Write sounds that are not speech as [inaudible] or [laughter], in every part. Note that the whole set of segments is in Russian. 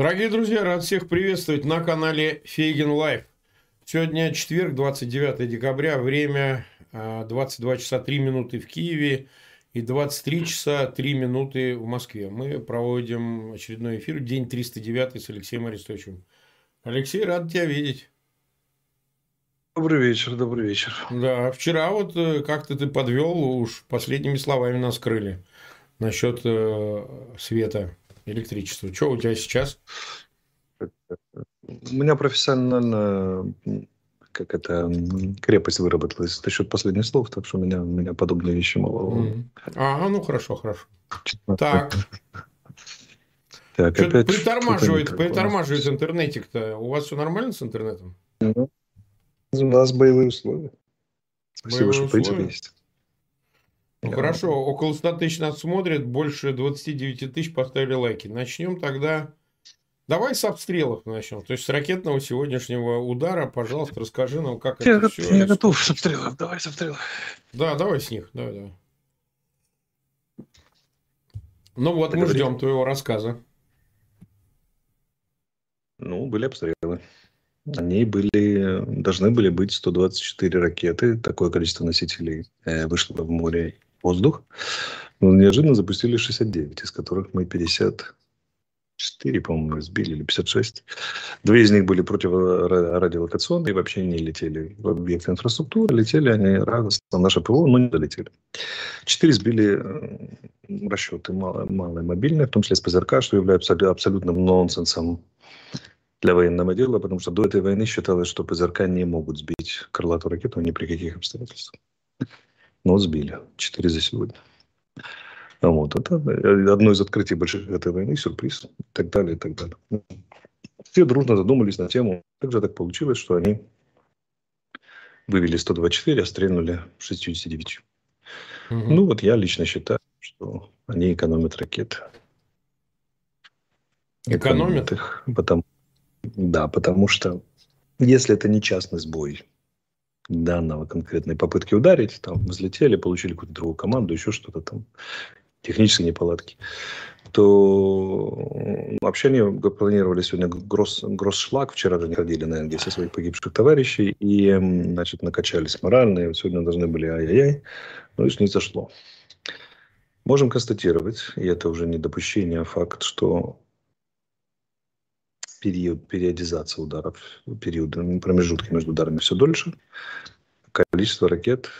Дорогие друзья, рад всех приветствовать на канале Фейгин Live. Сегодня четверг, 29 декабря, время 22 а, часа 3 минуты в Киеве и 23 часа 3 минуты в Москве. Мы проводим очередной эфир, день 309 с Алексеем Арестовичем. Алексей, рад тебя видеть. Добрый вечер, добрый вечер. Да, вчера вот э, как-то ты подвел, уж последними словами нас крыли насчет э, света электричество. Что у тебя сейчас? У меня профессионально как это крепость выработалась за счет последних слов, так что у меня, у меня подобные вещи мало. Mm. А, ну хорошо, хорошо. Так. Так, что опять притормаживает, притормаживает интернетик-то. У вас все нормально с интернетом? У нас боевые условия. Спасибо, боевые что условия? Ну, хорошо, около 100 тысяч нас смотрит, больше 29 тысяч поставили лайки. Начнем тогда... Давай с обстрелов начнем. То есть с ракетного сегодняшнего удара, пожалуйста, расскажи нам, как я это все... Я готов с обстрелов. Давай с обстрелов. Да, давай с них. Давай, давай. Ну вот, мы ждем твоего рассказа. Ну, были обстрелы. Они были, должны были быть 124 ракеты. Такое количество носителей э, вышло в море воздух. Но неожиданно запустили 69, из которых мы 54, по-моему, сбили, или 56. Две из них были противорадиолокационные, вообще не летели в объект инфраструктуры. Летели они радостно в наше ПВО, но не долетели. Четыре сбили расчеты малые, малые мобильные, в том числе с ПЗРК, что является абсолютным нонсенсом для военного дела, потому что до этой войны считалось, что ПЗРК не могут сбить крылатую ракету ни при каких обстоятельствах но сбили. Четыре за сегодня. Вот это одно из открытий больших этой войны, сюрприз, и так далее, и так далее. Все дружно задумались на тему, как же так получилось, что они вывели 124, а стрельнули 69. Угу. Ну вот я лично считаю, что они экономят ракеты. Экономят? экономят их, потому, да, потому что если это не частный сбой, данного конкретной попытки ударить, там взлетели, получили какую-то другую команду, еще что-то там, технические неполадки, то вообще они планировали сегодня гросс, гросс-шлаг, вчера же не ходили на НГ со своих погибших товарищей, и, значит, накачались морально, и сегодня должны были ай-яй-яй, но лишь не зашло. Можем констатировать, и это уже не допущение, а факт, что период периодизации ударов, период промежутки между ударами все дольше, количество ракет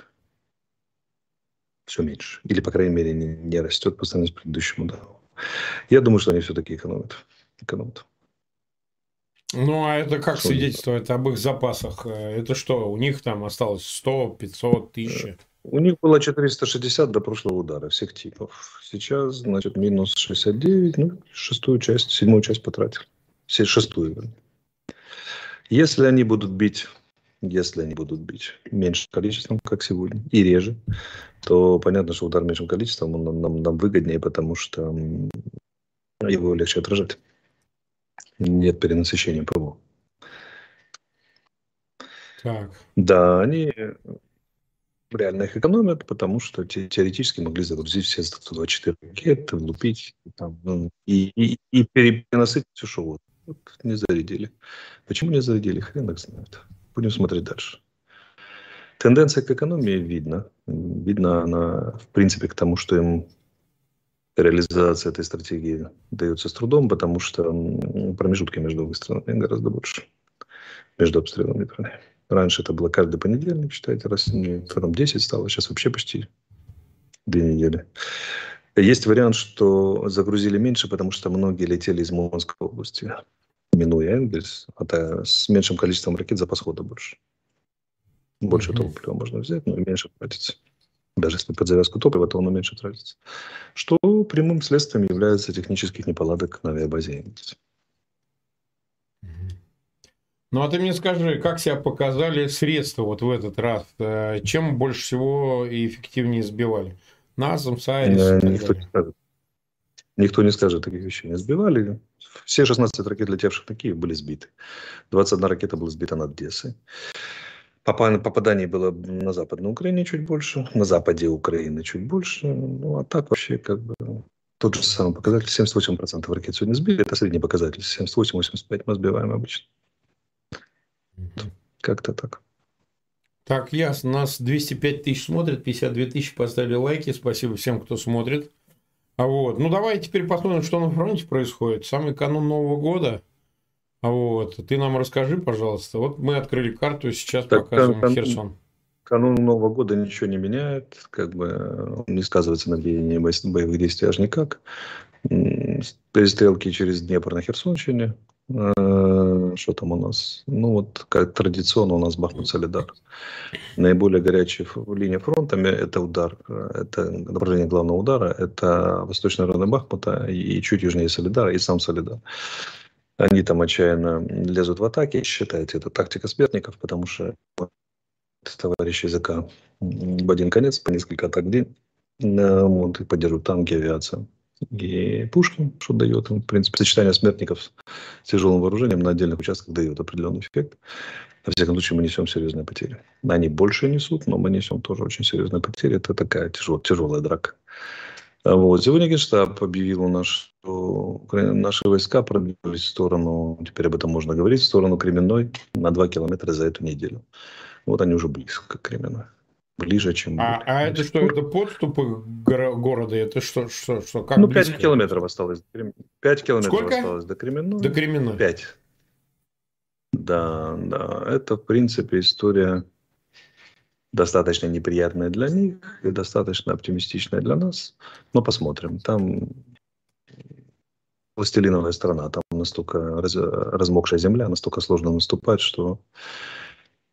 все меньше. Или, по крайней мере, не, не растет по сравнению с предыдущим ударом. Я думаю, что они все-таки экономят. экономят. Ну, а это как что свидетельствует об их запасах? Это что, у них там осталось 100, 500, 1000? У них было 460 до прошлого удара всех типов. Сейчас, значит, минус 69, ну, шестую часть, седьмую часть потратил шестую. Если они будут бить, если они будут бить меньшим количеством, как сегодня, и реже, то понятно, что удар меньшим количеством он нам, нам, нам выгоднее, потому что его легче отражать. Нет перенасыщения ПВО. Так. Да, они реально их экономят, потому что те, теоретически могли загрузить все 124 ракеты, влупить там, ну, и, и, и перенасытить все, что угодно. Не зарядили. Почему не зарядили, хрен их знает. Будем смотреть дальше. Тенденция к экономии видно. Видно она, в принципе, к тому, что им реализация этой стратегии дается с трудом, потому что промежутки между выстрелами гораздо больше. Между обстрелами, Раньше это было каждый понедельник, считайте, раз не, потом 10 стало, сейчас вообще почти две недели. Есть вариант, что загрузили меньше, потому что многие летели из Мурманской области, минуя Энгельс, а с меньшим количеством ракет запас хода больше. Больше mm-hmm. топлива можно взять, но и меньше тратится. Даже если под завязку топлива, то оно меньше тратится. Что прямым следствием является технических неполадок на авиабазе Энгельс. Ну, а ты мне скажи, как себя показали средства вот в этот раз? Э, чем больше всего и эффективнее сбивали? НАСАМ, САИС? Да, никто не скажет. Никто не скажет, таких вещей не сбивали. Все 16 ракет, летевших на Киев, были сбиты. 21 ракета была сбита над Одессой. Попаданий было на Западной Украине чуть больше, на западе Украины чуть больше. Ну, а так вообще как бы тот же самый показатель, 78% ракет сегодня сбили, это средний показатель, 78-85 мы сбиваем обычно. Как-то так. Так, ясно. Нас 205 тысяч смотрят, 52 тысячи поставили лайки. Спасибо всем, кто смотрит. А вот. Ну, давай теперь посмотрим, что на фронте происходит. Самый канун Нового года. А вот. Ты нам расскажи, пожалуйста. Вот мы открыли карту, сейчас так, показываем кан- Херсон. Канун Нового года ничего не меняет, как бы не сказывается на биении боевых действий аж никак. Перестрелки через Днепр на Херсонщине. Э, что там у нас? Ну, вот как традиционно у нас Бахмут Солидар. Наиболее горячая линия фронта – это удар, это направление главного удара, это восточный район Бахмута и чуть южнее Солидара, и сам Солидар. Они там отчаянно лезут в атаки, считайте, это тактика смертников, потому что товарищи языка в один конец, по несколько атак в день, э, вот, и поддерживают танки, авиацию и пушки, что дает в принципе, сочетание смертников с тяжелым вооружением на отдельных участках дает определенный эффект. Во всяком случае, мы несем серьезные потери. Они больше несут, но мы несем тоже очень серьезные потери. Это такая тяжелая, тяжелая драка. Вот. Сегодня Генштаб объявил у нас, что наши войска продвинулись в сторону, теперь об этом можно говорить, в сторону Кременной на 2 километра за эту неделю. Вот они уже близко к Кременной ближе, чем... А, а это что, это подступы города? Это что, что, что как Ну, 5 близко? километров осталось. 5 километров Сколько? осталось до Кременной. До Кременной. 5. Да, да. Это, в принципе, история достаточно неприятная для них и достаточно оптимистичная для нас. Но посмотрим. Там властелиновая страна, там настолько раз, размокшая земля, настолько сложно наступать, что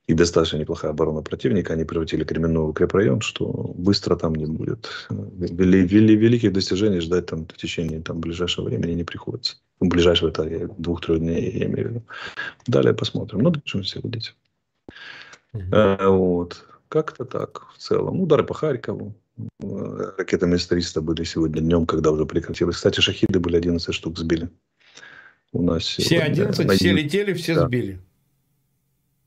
и достаточно неплохая оборона противника. Они превратили Кременную в укрепрайон, что быстро там не будет. Вели, вели, великих достижений ждать там в течение там, ближайшего времени не приходится. Ну, ближайшего это двух-трех дней, я имею в виду. Далее посмотрим. Ну, будем все видеть. Mm-hmm. А, вот. Как-то так в целом. Удары по Харькову. Ракетами С-300 были сегодня днем, когда уже прекратилось. Кстати, шахиды были 11 штук сбили. У нас все 11, на... все летели, все да. сбили.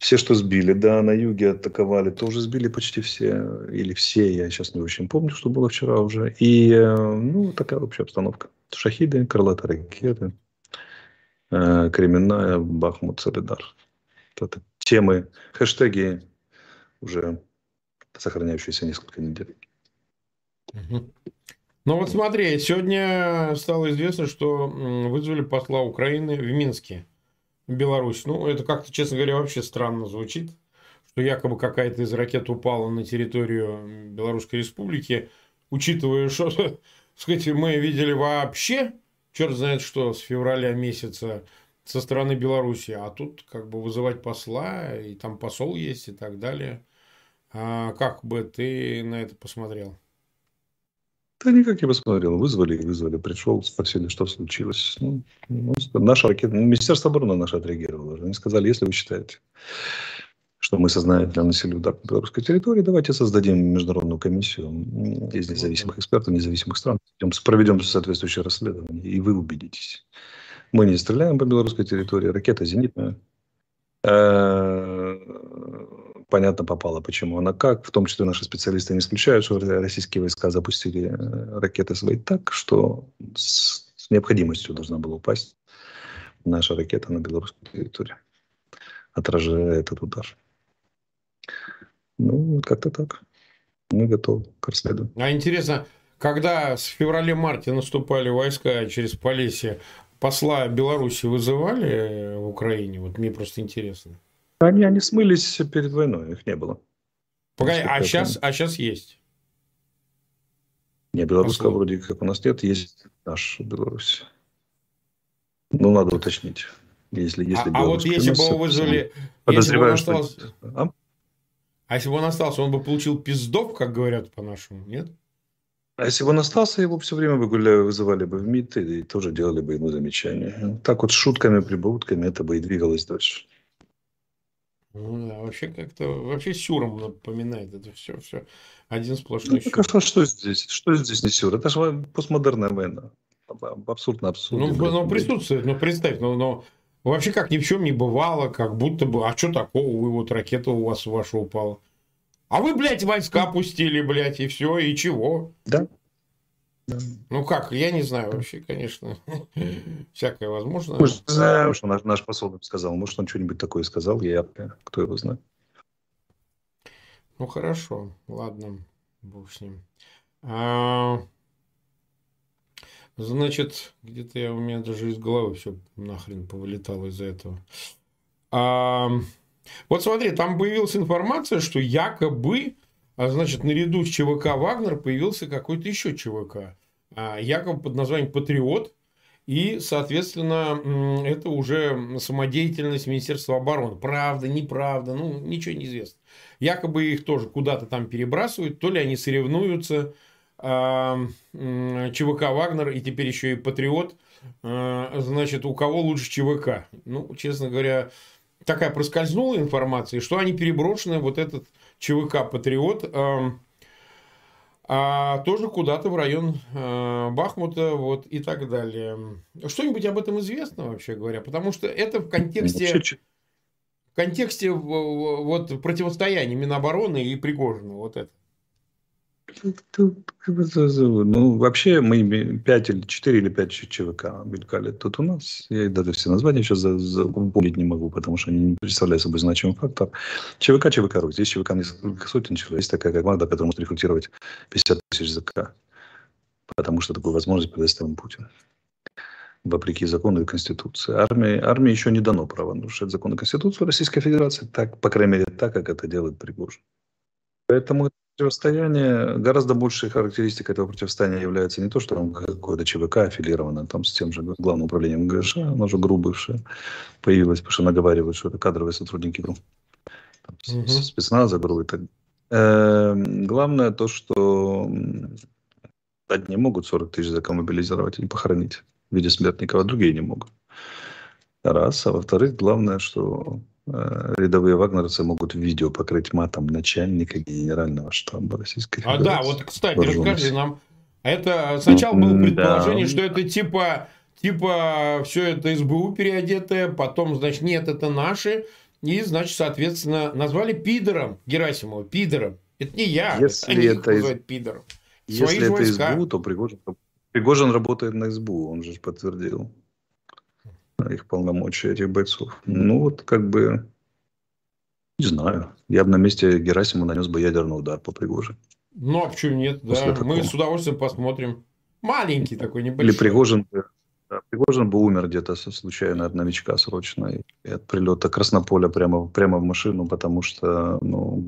Все, что сбили, да, на юге атаковали, тоже сбили почти все, или все, я сейчас не очень помню, что было вчера уже. И, э, ну, такая общая обстановка. Шахиды, крылатые ракеты, э, Кременная, Бахмут, Солидар. Это темы, хэштеги уже сохраняющиеся несколько недель. Ну вот смотри, сегодня стало известно, что вызвали посла Украины в Минске. Беларусь. Ну, это как-то, честно говоря, вообще странно звучит, что якобы какая-то из ракет упала на территорию Белорусской Республики, учитывая, что, [laughs] сказать, мы видели вообще, черт знает что, с февраля месяца со стороны Беларуси, а тут как бы вызывать посла, и там посол есть и так далее. А как бы ты на это посмотрел? Да никак не посмотрел. Вызвали и вызвали. Пришел, спросили, что случилось. Ну, ну, наша ракета, ну, Министерство обороны наше отреагировало. Они сказали, если вы считаете, что мы сознательно наносили удар по белорусской территории, давайте создадим международную комиссию из независимых экспертов, независимых стран, проведем соответствующее расследование, и вы убедитесь. Мы не стреляем по белорусской территории, ракета зенитная. Э, понятно попало, почему она как. В том числе наши специалисты не исключают, что российские войска запустили э, ракеты свои так, что с, необходимостью должна была упасть наша ракета на белорусскую территорию, отражая этот удар. Ну, как-то так. Мы готовы к расследованию. А интересно, когда с февраля-марте наступали войска через Полесье, посла Беларуси вызывали в Украине? Вот мне просто интересно. Они, они смылись перед войной, их не было. Погоди, а сейчас, а сейчас есть? Не, белорусского вроде как у нас нет, есть наш Беларусь. Ну, надо уточнить. Если, если а, а вот если бы его вызвали... Подозреваю, если бы он остался... А? а если бы он остался, он бы получил пиздов, как говорят по-нашему, нет? А если бы он остался, его все время выгуляли, вызывали бы в МИД и тоже делали бы ему замечания. Так вот с шутками, прибаутками это бы и двигалось дальше. Ну да, вообще как-то вообще сюром напоминает это все, все один сплошной ну, сюр. А что здесь? Что здесь не сюр? Это же постмодерная война. Абсурдно абсурдно. Ну, ну присутствует, ну представь, ну, но вообще как ни в чем не бывало, как будто бы, а что такого, вы вот ракета у вас ваша упала. А вы, блядь, войска пустили, блядь, и все, и чего? Да. Ну как, я не знаю вообще, конечно. [laughs] Всякое возможно. Может, знаю, что наш, наш посол сказал. Может, он что-нибудь такое сказал, яркое. Кто его знает. Ну хорошо, ладно, бог с ним. А, значит, где-то я, у меня даже из головы все нахрен повылетало из-за этого. А, вот смотри, там появилась информация, что якобы, а, значит, наряду с ЧВК «Вагнер» появился какой-то еще ЧВК. А, якобы под названием «Патриот». И, соответственно, это уже самодеятельность Министерства обороны. Правда, неправда, ну, ничего не известно. Якобы их тоже куда-то там перебрасывают, то ли они соревнуются, ЧВК «Вагнер» и теперь еще и «Патриот». А, значит, у кого лучше ЧВК? Ну, честно говоря, такая проскользнула информация, что они переброшены, вот этот ЧВК «Патриот», а тоже куда-то в район э, Бахмута вот, и так далее. Что-нибудь об этом известно, вообще говоря? Потому что это в контексте, в контексте вот, противостояния Минобороны и Пригожина. Вот это. Ну, вообще мы 5 или 4 или 5 ЧВК мелькали тут у нас. Я даже все названия сейчас запомнить не могу, потому что они не представляют собой значимый фактор. ЧВК, ЧВК Русь. Здесь ЧВК несколько сотен человек. Есть такая команда, которая может рекрутировать 50 тысяч ЗК. Потому что такую возможность предоставил Путин. Вопреки закону и Конституции. Армии, армии еще не дано право нарушать закон и Конституцию Российской Федерации. Так, по крайней мере, так, как это делает Пригожин. Поэтому противостояние, гораздо большей характеристикой этого противостояния является не то, что там какое-то ЧВК аффилировано там с тем же главным управлением ГШ, оно же ГРУ бывшее появилось, потому что наговаривают, что это кадровые сотрудники ГРУ. Там, угу. Спецназа ГРУ и так э, Главное то, что одни могут 40 тысяч закоммобилизировать и похоронить в виде смертников, а другие не могут. Раз. А во-вторых, главное, что рядовые вагнерцы могут видео покрыть матом начальника генерального штаба Российской Федерации. А да, вот, кстати, расскажи нам. Это сначала было предположение, да. что это типа, типа все это СБУ переодетое, потом, значит, нет, это наши. И, значит, соответственно, назвали пидором Герасимова, пидором. Это не я, Если они это называют из... пидором. Если Свои это войска. СБУ, то Пригожин, Пригожин работает на СБУ, он же подтвердил их полномочия, этих бойцов. Ну, вот как бы, не знаю. Я бы на месте Герасима нанес бы ядерный удар по Пригожину. Ну, а почему нет? Да, такого. мы с удовольствием посмотрим. Маленький такой, небольшой. Или Пригожин, да, Пригожин бы умер где-то случайно от новичка срочно и от прилета Краснополя прямо, прямо в машину, потому что ну,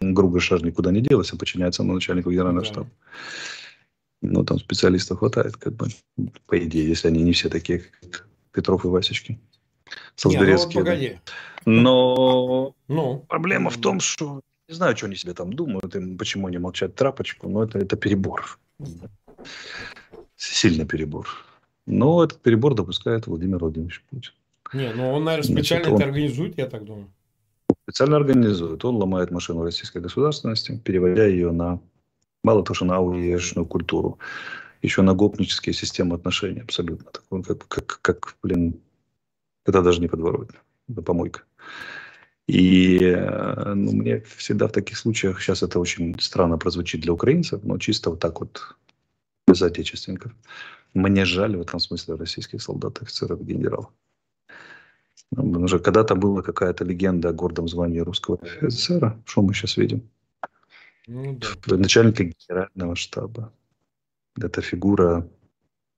грубый шар никуда не делась, а подчиняется на начальнику генерального да. штаба. Ну, там специалистов хватает, как бы, по идее, если они не все такие, как Петров и Васечки. Солсберецкие. Не, ну, погоди. Но ну. проблема в том, что не знаю, что они себе там думают, им почему они молчат трапочку, но это, это перебор. Сильный перебор. Но этот перебор допускает Владимир Владимирович Путин. Не, ну он, наверное, специально Значит, он... это организует, я так думаю. Специально организует. Он ломает машину российской государственности, переводя ее на, мало того, что на ауешную культуру, еще на гопнические системы отношений абсолютно. Такой, как, как, как, блин, это даже не подворот, это помойка. И э, ну, мне всегда в таких случаях, сейчас это очень странно прозвучит для украинцев, но чисто вот так вот без отечественников. Мне жаль в этом смысле российских солдат, офицеров, генералов. Ну, потому что когда-то была какая-то легенда о гордом звании русского офицера, что мы сейчас видим? Ну, да. Начальника генерального штаба это фигура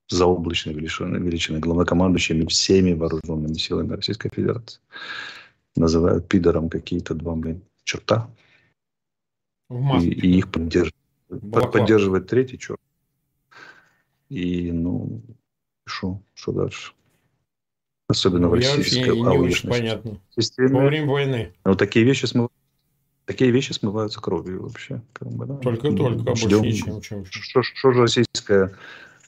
заоблачной величины, величины главнокомандующими всеми вооруженными силами Российской Федерации. Называют пидором какие-то два, блин, черта. И, и их поддерживает, поддерживает третий черт. И, ну, что, что дальше? Особенно ну, в российской не очень понятно. Системе. Во время войны. Ну, такие вещи смывают Такие вещи смываются кровью вообще. Как бы, да? Только-только, а больше ничем. Чем, что, что же российское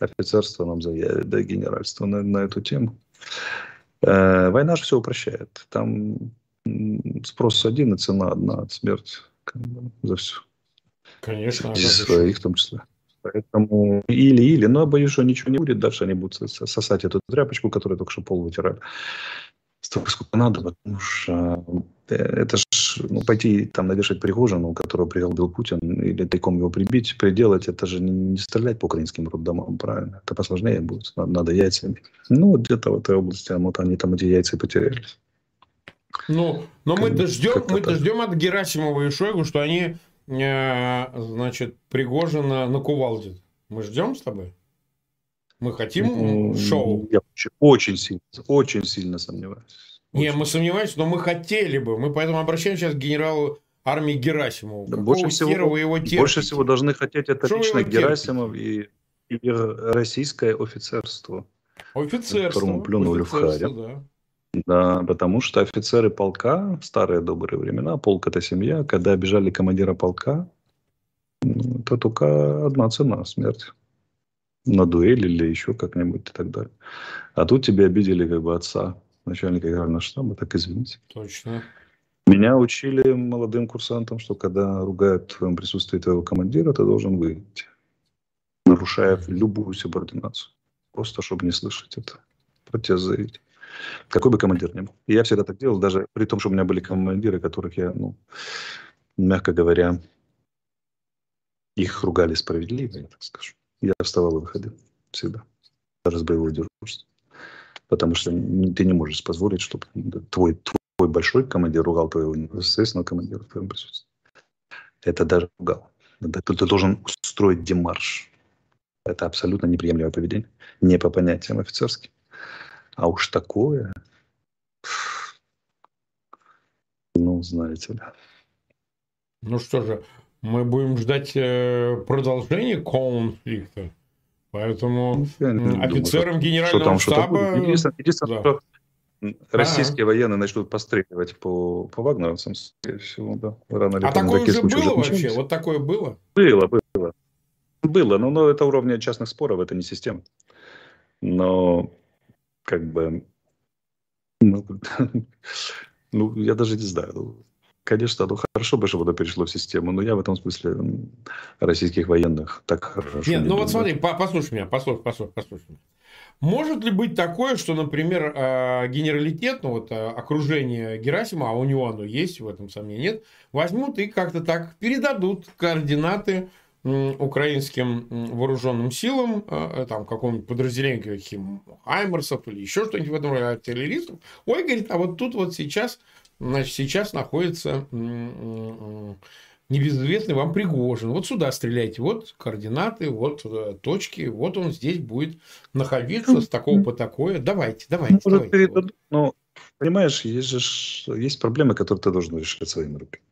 офицерство нам заявит, да, генеральство на, на эту тему? Э, война же все упрощает. Там спрос один и цена одна, смерть как бы, за все. Конечно. И своих в том числе. Поэтому или-или, но боюсь, что ничего не будет. Дальше они будут сосать эту тряпочку, которую только что пол вытирали. Столько, сколько надо, потому что э, это же ж, ну, пойти там навешать Пригожину, которого пригласил Путин, или тайком его прибить, приделать, это же не, не стрелять по украинским роддомам, правильно? Это посложнее будет, надо, надо яйцами. Ну, вот где-то в этой области, а вот они там эти яйца потерялись. Ну, но мы-то ждем, мы-то ждем от Герасимова и Шойгу, что они, э, значит, Пригожина на кувалдят. Мы ждем с тобой? Мы хотим шоу? Я очень сильно, очень сильно сомневаюсь. Не, мы сомневаемся, но мы хотели бы. Мы поэтому обращаемся сейчас к генералу армии Герасимову. Да, больше всего, вы его больше всего должны хотеть это Что лично Герасимов и, и российское офицерство. Офицерство. Которому плюнули в харе. Да. Да, потому что офицеры полка, старые добрые времена, полк это семья, когда обижали командира полка, это только одна цена – смерть. На дуэль или еще как-нибудь и так далее. А тут тебе обидели как бы отца, начальника генерального штаба, так извините. Точно. Меня учили молодым курсантам, что когда ругают в твоем присутствии твоего командира, ты должен выйти, нарушая любую субординацию. Просто, чтобы не слышать это. Протест заявить. Какой бы командир ни был. И я всегда так делал, даже при том, что у меня были командиры, которых я, ну, мягко говоря, их ругали справедливо, я так скажу. Я вставал и выходил всегда. Даже с боевого дежурства. Потому что ты не можешь позволить, чтобы твой, твой большой командир ругал твоего непосредственного командира в твоем присутствии. Это даже ругал. Ты, ты должен устроить демарш. Это абсолютно неприемлемое поведение. Не по понятиям офицерским. А уж такое, ну, знаете ли. Ну что же, мы будем ждать э, продолжения конфликта. Поэтому ну, офицерам думаю, генерального что там, штаба... Что единственное, единственное да. что российские военные начнут постреливать по, по вагнеровцам, скорее всего, да. Рано или а такое уже было вообще? Вот такое было? Было, было. Было, но, но это уровня частных споров, это не система. Но как бы, ну, [laughs] ну, я даже не знаю. Конечно, ну, хорошо бы, чтобы это перешло в систему, но я в этом смысле российских военных так хорошо Нет, не ну вот смотри, послушай меня, послушай, послушай, послушай. Может ли быть такое, что, например, а, генералитет, ну вот а, окружение Герасима, а у него оно есть, в этом сомнений нет, возьмут и как-то так передадут координаты украинским вооруженным силам, э, там, какому-нибудь подразделению каких Хаймерсов или еще что-нибудь в этом роде артиллеристов. Ой, говорит, а вот тут вот сейчас, значит, сейчас находится небезызвестный вам Пригожин. Вот сюда стреляйте. Вот координаты, вот э, точки. Вот он здесь будет находиться с такого по такое. Давайте, давайте. Ну, давайте. Передадут, ну, понимаешь, есть же есть проблемы, которые ты должен решать своими руками.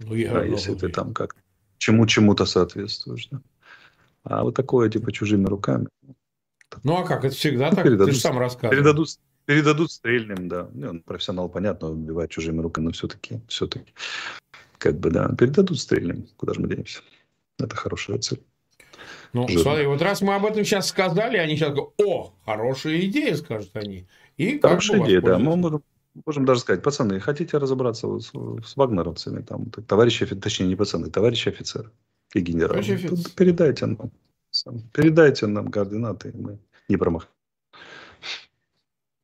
Ну, я да, если ты там как чему чему-то соответствуешь. Да? А вот такое, типа, чужими руками. Ну, а как? Это всегда так? Передадут, Ты же сам рассказывал. Передадут, передадут стрельным, да. Он профессионал, понятно, убивает чужими руками, но все-таки, все-таки, как бы, да, передадут стрельным. Куда же мы денемся? Это хорошая цель. Ну, Жирно. смотри, вот раз мы об этом сейчас сказали, они сейчас говорят, о, хорошая идея, скажут они. И хорошая идея, да. Мы можем, можем даже сказать, пацаны, хотите разобраться с, с вагнеровцами, там, товарищи, точнее, не пацаны, товарищи офицеры и генералы, передайте нам, передайте нам координаты, мы не промахнем.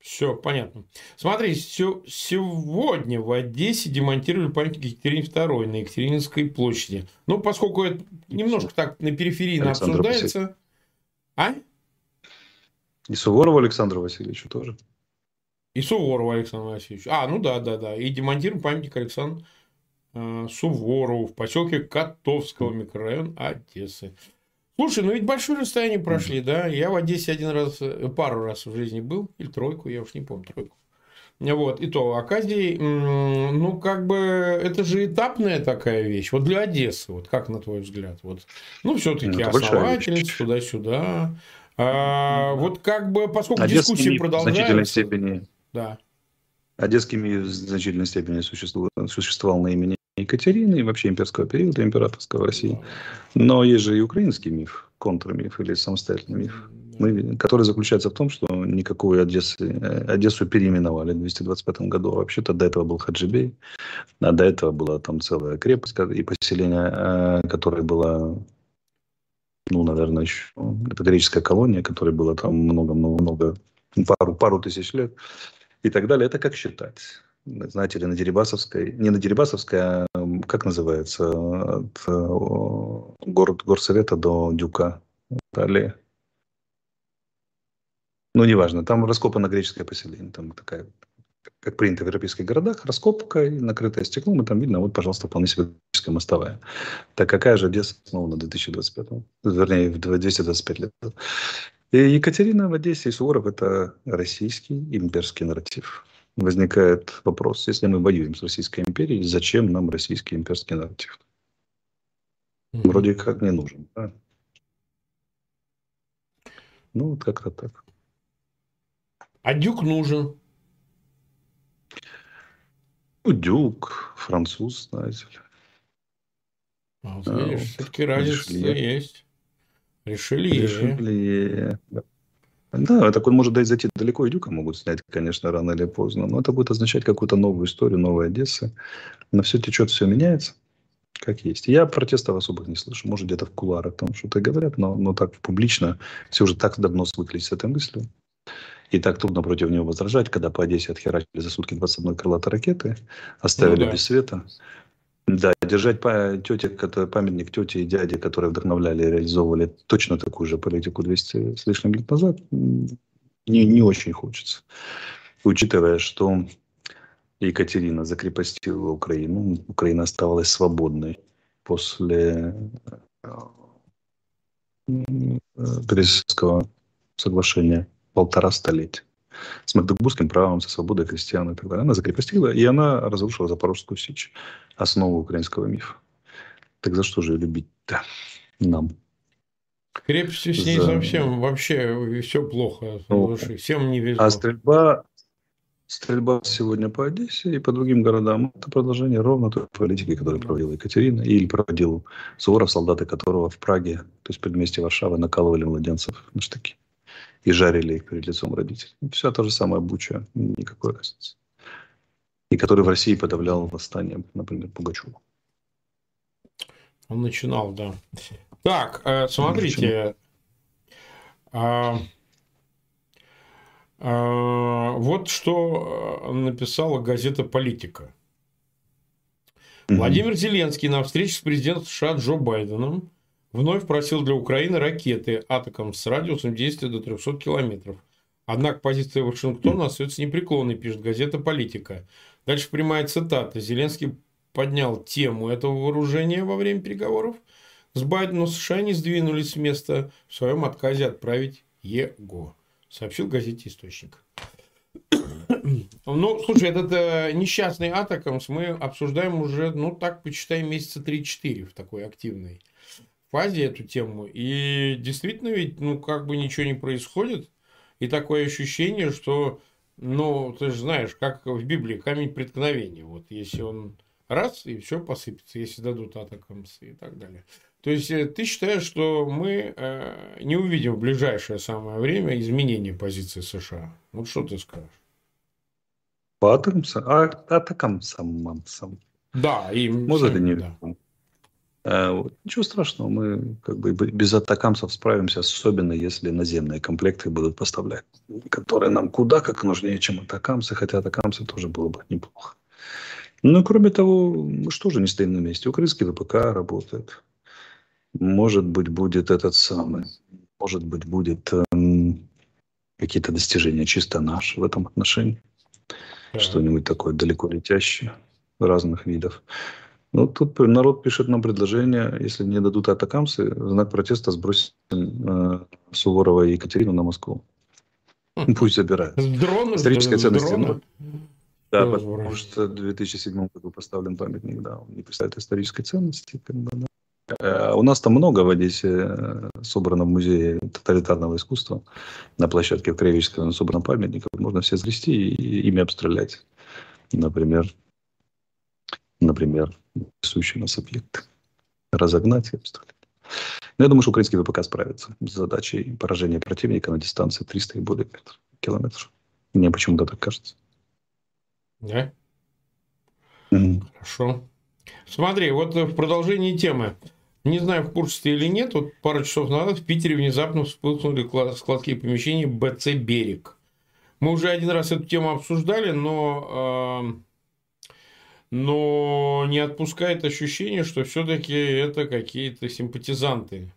Все, понятно. Смотри, сегодня в Одессе демонтировали памятник Екатерине II на Екатерининской площади. Ну, поскольку это немножко так на периферии обсуждается. А? И Суворова Александра Васильевича тоже. И Суворова Александр Васильевич. А, ну да, да, да. И демонтируем памятник Александру э, Суворову в поселке Котовского микрорайон Одессы. Слушай, ну ведь большое расстояние прошли, да? Я в Одессе один раз, э, пару раз в жизни был, или тройку, я уж не помню, тройку. Вот, и то, Аказий, ну, как бы, это же этапная такая вещь. Вот для Одессы, вот как на твой взгляд? Вот, ну, все-таки ну, основательность туда-сюда. А, вот как бы, поскольку Одесский дискуссии продолжаются... В значительной степени да. Одесский миф в значительной степени существовал, существовал на имени Екатерины и вообще имперского периода, императорского России. Но есть же и украинский миф, контрмиф или самостоятельный миф, который заключается в том, что никакую Одессы, э, Одессу переименовали в 225 году. Вообще-то до этого был Хаджибей, а до этого была там целая крепость и поселение, э, которое было ну, наверное, еще это греческая колония, которая была там много-много-много, пару, пару тысяч лет и так далее. Это как считать? Знаете ли, на Дерибасовской, не на Дерибасовской, а как называется, от город, горсовета до Дюка. Далее. Ну, неважно, там раскопано греческое поселение, там такая, как принято в европейских городах, раскопка, накрытое стеклом, и там видно, вот, пожалуйста, вполне себе греческая мостовая. Так какая же Одесса основана в 2025, вернее, в 225 лет. И Екатерина в Одессе и Суворов – это российский имперский нарратив возникает вопрос, если мы воюем с Российской империей, зачем нам российский имперский нарратив? Mm-hmm. Вроде как не нужен. Да? Ну, вот как-то так. А Дюк нужен? Ну, Дюк, француз, знаете ли. А, вот, видишь, а, все-таки разница есть. Решили. Решили. Да, так он может дать зайти далеко, и Дюка могут снять, конечно, рано или поздно. Но это будет означать какую-то новую историю, новую Одессы. Но все течет, все меняется, как есть. Я протестов особых не слышу. Может, где-то в куларах там что-то говорят, но, но так публично все уже так давно свыклись с этой мыслью. И так трудно против него возражать, когда по Одессе отхерачили за сутки 21 крылатой ракеты, оставили ну, да. без света. Да, держать тете, памятник тете и дяде, которые вдохновляли и реализовывали точно такую же политику 200 с лишним лет назад, не, не очень хочется. Учитывая, что Екатерина закрепостила Украину, Украина оставалась свободной после Брестского соглашения полтора столетия с магдебургским правом, со свободой крестьян и так далее. Она закрепостила, и она разрушила Запорожскую сечь, основу украинского мифа. Так за что же любить-то нам? Крепости с ней за... совсем вообще все плохо. Ну, всем не везет. А стрельба, стрельба сегодня по Одессе и по другим городам – это продолжение ровно той политики, которую проводила Екатерина или проводил Суворов, солдаты которого в Праге, то есть предместе Варшавы, накалывали младенцев на штыки и жарили их перед лицом родителей. Все то же самое Буча, никакой разницы. И который в России подавлял восстание, например, Пугачева. Он начинал, да. Так, э, смотрите. А, а, вот что э, написала газета «Политика». Владимир Зеленский на встрече с президентом США Джо Байденом вновь просил для Украины ракеты «Атакам» с радиусом действия до 300 километров. Однако позиция Вашингтона остается непреклонной, пишет газета «Политика». Дальше прямая цитата. Зеленский поднял тему этого вооружения во время переговоров с Байденом, США не сдвинулись с места в своем отказе отправить его, сообщил газете «Источник». Ну, слушай, этот э, несчастный Атакамс мы обсуждаем уже, ну, так, почитаем, месяца 3-4 в такой активной фазе эту тему. И действительно ведь, ну, как бы ничего не происходит. И такое ощущение, что, ну, ты же знаешь, как в Библии камень преткновения. Вот если он раз, и все посыпется, если дадут атакамсы и так далее. То есть э, ты считаешь, что мы э, не увидим в ближайшее самое время изменения позиции США? Вот что ты скажешь? По атакамсам? А, атакамсам. Да, и Может, это не да. Э, ничего страшного, мы как бы без атакамсов справимся, особенно если наземные комплекты будут поставлять, которые нам куда как нужнее, чем атакамсы, хотя атакамсы тоже было бы неплохо. Ну, кроме того, мы что же не стоим на месте? Украинский ВПК работает. Может быть, будет этот самый, может быть, будет эм, какие-то достижения чисто наши в этом отношении. Да. Что-нибудь такое далеко летящее разных видов. Ну, тут народ пишет нам предложение, если не дадут атакамсы, знак протеста сбросить э, Суворова и Екатерину на Москву. Хм. Пусть забирают. Дрон, Историческая ценность. Ну, да, потому что в 2007 году поставлен памятник, да, он не представляет исторической ценности. Как бы, да. А у нас там много в Одессе э, собрано в музее тоталитарного искусства. На площадке в Кривическом собрано памятников. Можно все зрести и ими обстрелять. Например, например, несущий нас объект. Разогнать и обстрелять. Но я думаю, что украинский ВПК справится с задачей поражения противника на дистанции 300 и более километров. Мне почему-то так кажется. Да? Mm-hmm. Хорошо. Смотри, вот в продолжении темы. Не знаю, в курсе ты или нет, вот пару часов назад в Питере внезапно вспыхнули складские помещения БЦ «Берег». Мы уже один раз эту тему обсуждали, но но не отпускает ощущение, что все-таки это какие-то симпатизанты.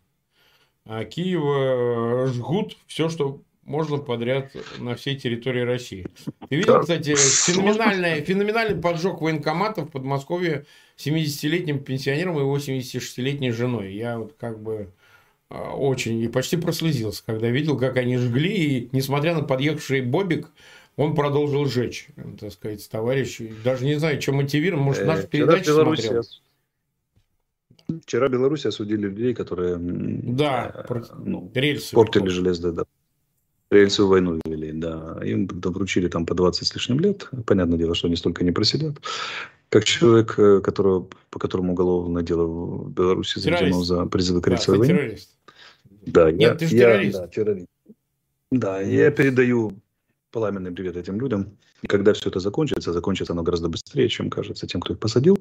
А Киева жгут все, что можно подряд на всей территории России. Ты видел, кстати, феноменальный, феноменальный поджог военкоматов в Подмосковье 70-летним пенсионером и его 76-летней женой. Я вот как бы а, очень и почти прослезился, когда видел, как они жгли, и несмотря на подъехавший Бобик, он продолжил жечь, так сказать, товарищ. Даже не знаю, чем мотивирован, может, нашу передачу смотрел. Вчера Беларусь осудили людей, которые да, э, ну, рельсы портили железные дороги. Рельсовую войну вели, да. Им вручили там по 20 с лишним лет. Понятное дело, что они столько не просидят. Как человек, э, которого, по которому уголовное дело в Беларуси заведено за призывы к рельсовой да, войне. Террорист. Да, Нет, я, ты же я, террорист. Да, террорист. Да, я передаю пламенный привет этим людям. И когда все это закончится, закончится оно гораздо быстрее, чем кажется тем, кто их посадил.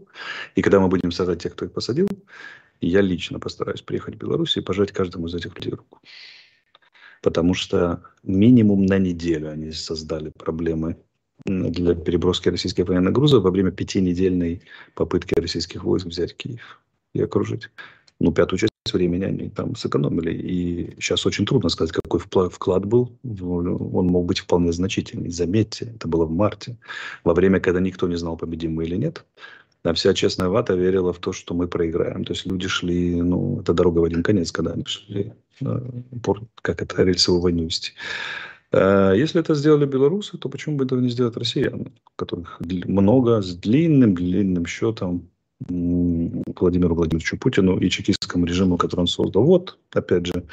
И когда мы будем сажать тех, кто их посадил, я лично постараюсь приехать в Беларусь и пожать каждому из этих людей руку потому что минимум на неделю они создали проблемы для переброски российских военных грузов во время пятинедельной попытки российских войск взять Киев и окружить. Ну, пятую часть времени они там сэкономили. И сейчас очень трудно сказать, какой вклад был. Он мог быть вполне значительный. Заметьте, это было в марте, во время, когда никто не знал, победим мы или нет. А вся честная вата верила в то, что мы проиграем. То есть люди шли, ну, это дорога в один конец, когда они шли, как это, рельсовую войну. А если это сделали белорусы, то почему бы этого не сделать россияне, которых много, с длинным-длинным счетом Владимиру Владимировичу Путину и чекистскому режиму, который он создал. Вот, опять же,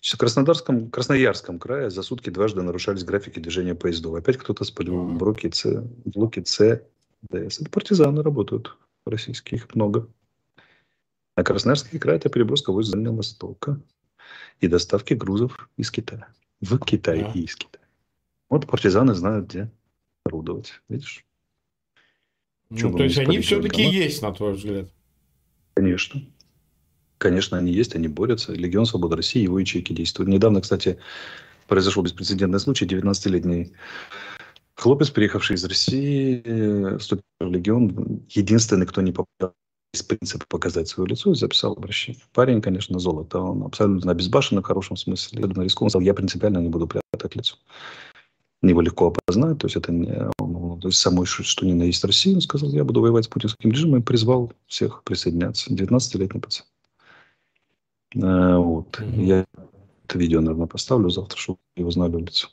в Краснодарском, Красноярском крае за сутки дважды нарушались графики движения поездов. Опять кто-то спалил в Луки С, в Луки С ДС. Это партизаны работают российские, их много. А Красноярский край – это переброска войск Дальнего Востока и доставки грузов из Китая. В Китай и из Китая. Вот партизаны знают, где орудовать. Видишь? Ну, то есть они все-таки есть, на твой взгляд? Конечно. Конечно, они есть, они борются. Легион Свободы России, его ячейки действуют. Недавно, кстати, произошел беспрецедентный случай. 19-летний Хлопец, приехавший из России, э, вступил в легион, единственный, кто не попал из принципа показать свое лицо, и записал обращение. Парень, конечно, золото. Он абсолютно обезбашен в хорошем смысле. Я думаю, рискованно сказал, я принципиально не буду прятать лицо. Его легко опознать, то есть это не, он, то есть самой что ни на есть России. Он сказал, я буду воевать с путинским режимом и призвал всех присоединяться. 19-летний пацан. А, вот. Mm-hmm. Я это видео, наверное, поставлю завтра, чтобы его знали лицо.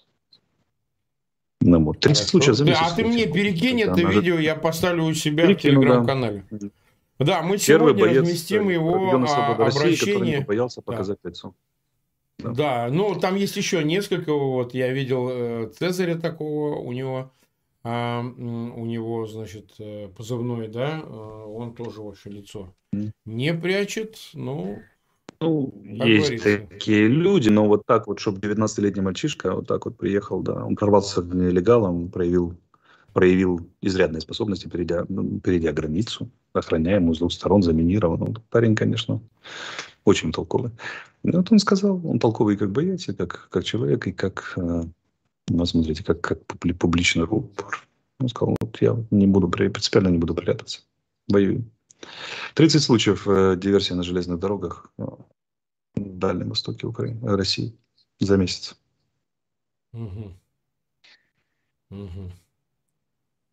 Ну, вот. 30 случаев за месяц. А ты мне перекинь это видео, я поставлю у себя Перекину, в телеграм-канале. Да. да, мы Первый сегодня боец, разместим его а, обращение. России, не боялся показать да. лицо. Да. да, ну там есть еще несколько. Вот я видел э, Цезаря такого, у него, а, у него, значит, э, позывной, да, э, он тоже ваше лицо не прячет, ну, ну, как есть говорится. такие люди, но вот так вот, чтобы 19-летний мальчишка вот так вот приехал, да, он прорвался к нелегалам, проявил, проявил изрядные способности, перейдя, ну, перейдя границу, охраняемую с двух сторон, заминирован. Ну, парень, конечно, очень толковый. И вот он сказал, он толковый как боец, и как, как человек, и как, э, ну, смотрите, как, как публичный рупор. Он сказал, вот я не буду, принципиально не буду прятаться, воюю. 30 случаев э, диверсии на железных дорогах э, в Дальнем Востоке Украины, э, России за месяц. Угу. Угу.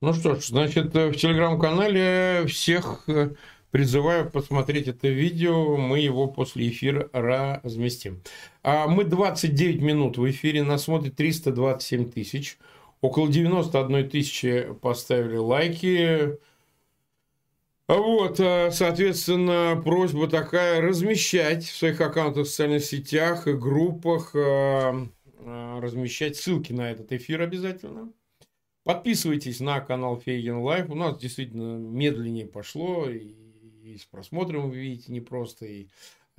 Ну что ж, значит, в телеграм-канале всех призываю посмотреть это видео. Мы его после эфира разместим. А мы 29 минут в эфире, нас смотрит 327 тысяч. Около 91 тысячи поставили лайки. Вот, э, соответственно, просьба такая размещать в своих аккаунтах в социальных сетях и группах, э, э, размещать ссылки на этот эфир обязательно. Подписывайтесь на канал Фейгин Live. У нас действительно медленнее пошло. И с просмотром вы видите не просто, и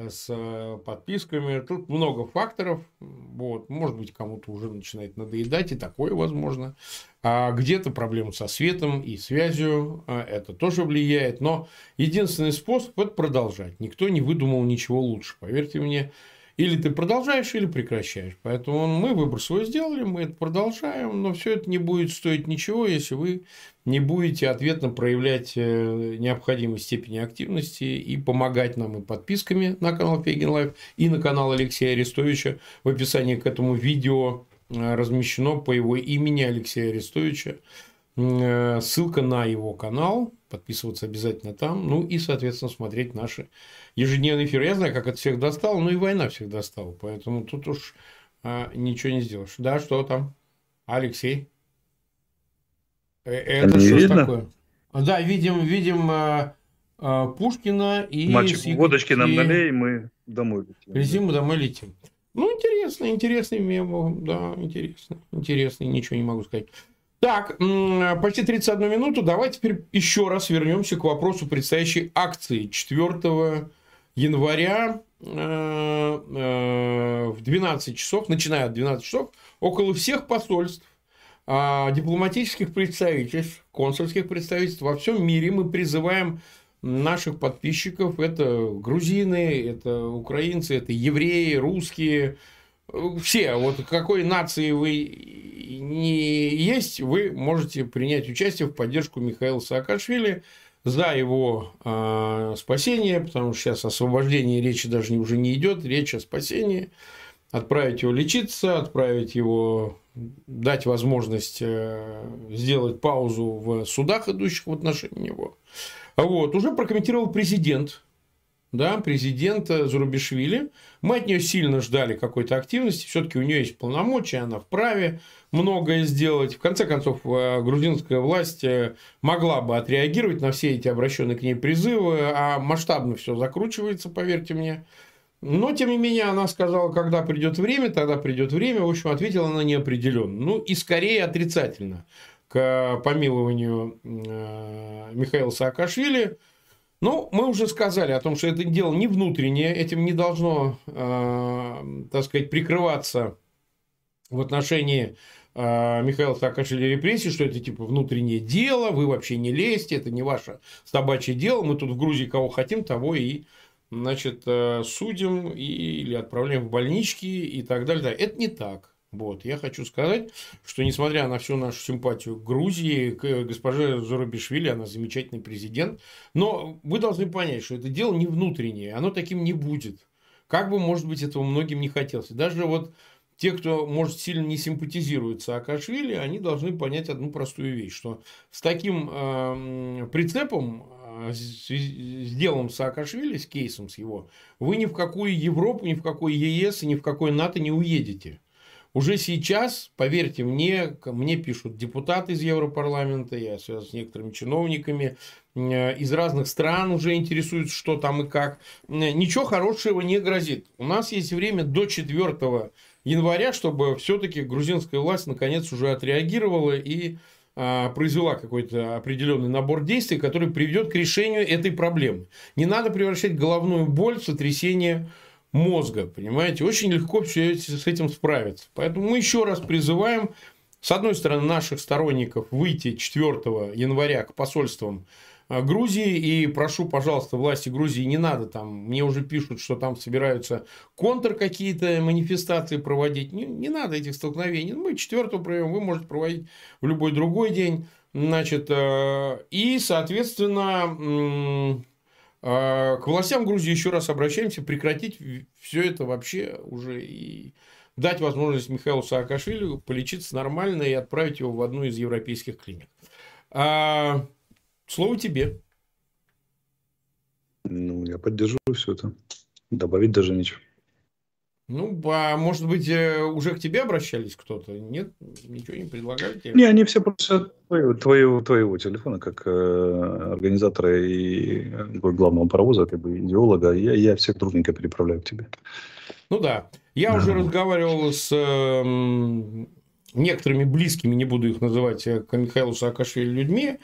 с э, подписками. Тут много факторов. Вот. Может быть, кому-то уже начинает надоедать, и такое возможно. А где-то проблемы со светом и связью. А это тоже влияет. Но единственный способ – это продолжать. Никто не выдумал ничего лучше. Поверьте мне. Или ты продолжаешь, или прекращаешь. Поэтому мы выбор свой сделали, мы это продолжаем, но все это не будет стоить ничего, если вы не будете ответно проявлять э, необходимой степени активности и помогать нам и подписками на канал Фейгин Live, и на канал Алексея Арестовича. В описании к этому видео э, размещено по его имени Алексея Арестовича э, ссылка на его канал, подписываться обязательно там, ну и, соответственно, смотреть наши ежедневный эфир. Я знаю, как это всех достало, но и война всех достала. Поэтому тут уж а, ничего не сделаешь. Да, что там? Алексей? Э, это не что видно? такое? Да, видим, видим а, а, Пушкина и... Мальчик, с Екатериной- водочки нам налей, мы домой летим. Мы домой летим. Ну, интересно, интересный мем, да, интересно, интересный, ничего не могу сказать. Так, почти 31 минуту, давайте теперь еще раз вернемся к вопросу предстоящей акции 4 января. Э, э, в 12 часов, начиная от 12 часов, около всех посольств, а, дипломатических представительств, консульских представительств во всем мире мы призываем наших подписчиков, это грузины, это украинцы, это евреи, русские, все, вот какой нации вы не есть, вы можете принять участие в поддержку Михаила Саакашвили за его э, спасение, потому что сейчас о освобождении речи даже не- уже не идет, речь о спасении, отправить его лечиться, отправить его, дать возможность э, сделать паузу в судах, идущих в отношении него. Вот, уже прокомментировал президент, да, президента Зарубишвили. Мы от нее сильно ждали какой-то активности. Все-таки у нее есть полномочия, она вправе многое сделать. В конце концов, э, грузинская власть э, могла бы отреагировать на все эти обращенные к ней призывы, а масштабно все закручивается, поверьте мне. Но, тем не менее, она сказала, когда придет время, тогда придет время. В общем, ответила она неопределенно. Ну, и скорее отрицательно к помилованию э, Михаила Саакашвили. Ну, мы уже сказали о том, что это дело не внутреннее, этим не должно, э, так сказать, прикрываться в отношении э, Михаила Саакашвили репрессий, что это типа внутреннее дело, вы вообще не лезьте, это не ваше собачье дело, мы тут в Грузии кого хотим, того и значит, э, судим и, или отправляем в больнички и так далее. Да, Это не так. Вот. Я хочу сказать, что несмотря на всю нашу симпатию к Грузии, к госпоже Зоробишвили, она замечательный президент, но вы должны понять, что это дело не внутреннее, оно таким не будет. Как бы, может быть, этого многим не хотелось. Даже вот те, кто, может, сильно не симпатизирует Саакашвили, они должны понять одну простую вещь, что с таким э, прицепом, э, с, с делом Саакашвили, с кейсом с его, вы ни в какую Европу, ни в какой ЕС, ни в какой НАТО не уедете. Уже сейчас, поверьте мне, мне пишут депутаты из Европарламента, я связан с некоторыми чиновниками, э, из разных стран уже интересуются, что там и как. Э, Ничего хорошего не грозит. У нас есть время до 4 января, чтобы все-таки грузинская власть наконец уже отреагировала и а, произвела какой-то определенный набор действий, который приведет к решению этой проблемы. Не надо превращать головную боль в сотрясение мозга, понимаете? Очень легко все с этим справиться. Поэтому мы еще раз призываем, с одной стороны, наших сторонников выйти 4 января к посольствам а, Грузии. И прошу, пожалуйста, власти Грузии, не надо там, мне уже пишут, что там собираются контр какие-то манифестации проводить. Не, не надо этих столкновений. Мы 4 проведем, вы можете проводить в любой другой день. Значит, э, и, соответственно, к властям Грузии еще раз обращаемся, прекратить все это вообще уже и дать возможность Михаилу Саакашвили полечиться нормально и отправить его в одну из европейских клиник. А, Слово тебе. Ну, я поддерживаю все это. Добавить даже нечего. Ну, а может быть, э, уже к тебе обращались кто-то? Нет? Ничего не предлагали тебе? Не, они все просят твоего, твоего, твоего телефона, как э, организатора и э, главного паровоза, как бы идеолога. Я, я всех дружненько переправляю к тебе. Ну да. Я Да. уже разговаривал с эм, некоторыми близкими, не буду их называть, э, к Михаилу Саакашвили людьми.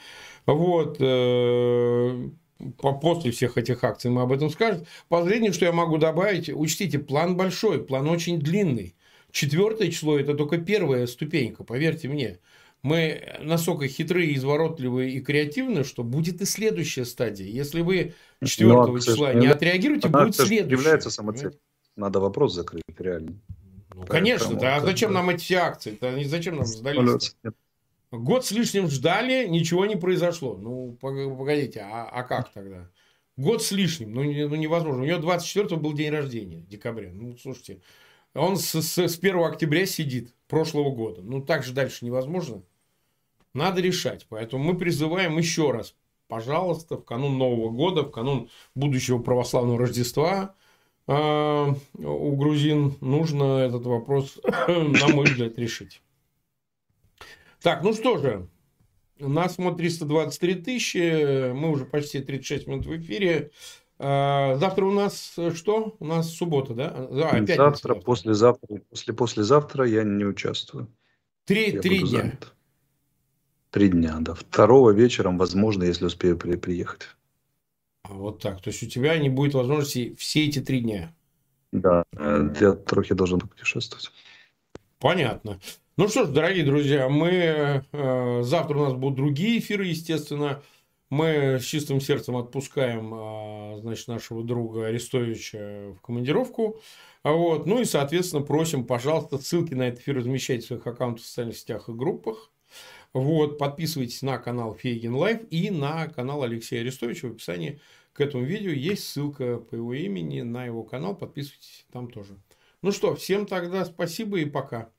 Вот. э, После всех этих акций мы об этом скажем. Последнее, что я могу добавить, учтите, план большой, план очень длинный. Четвертое число – это только первая ступенька, поверьте мне. Мы настолько хитрые, изворотливые и креативны, что будет и следующая стадия. Если вы 4 Ну, к числа не отреагируете, она, будет следующая. является понимаете? надо вопрос закрыть, реально. Ну, конечно, да, а зачем нам эти акции? -то? Зачем нам сдались? Год с лишним ждали, ничего не произошло. Ну, погодите, а, а как тогда? Год с лишним, ну, ну невозможно. У него 24 был день рождения, декабря. Ну, слушайте, он с, с, с 1 октября сидит прошлого года. Ну, так же дальше невозможно. Надо решать. Поэтому мы призываем еще раз, пожалуйста, в канун Нового года, в канун будущего православного Рождества – а у грузин нужно этот вопрос, [coughs] на мой взгляд, решить. Так, ну что же, нас смотрит 323 тысячи, мы уже почти 36 минут в эфире. А, завтра у нас что? У нас суббота, да? А, пятница, завтра, завтра, послезавтра, после послезавтра я не участвую. Три, три дня. Занят. Три дня, да. Второго вечером, возможно, если успею при, приехать. А вот так. То есть у тебя не будет возможности все эти три дня. Да, э, я трохи должен путешествовать. Понятно. Ну что ж, дорогие друзья, мы э, завтра у нас будут другие эфиры, естественно. Мы с чистым сердцем отпускаем, э, значит, нашего друга Арестовича в командировку. Вот. Ну и, соответственно, просим, пожалуйста, ссылки на этот эфир размещать в своих аккаунтах в социальных сетях и группах. Вот, подписывайтесь на канал Фейгин Live и на канал Алексея Арестовича. В описании к этому видео есть ссылка по его имени на его канал. Подписывайтесь там тоже. Ну что, всем тогда спасибо и пока.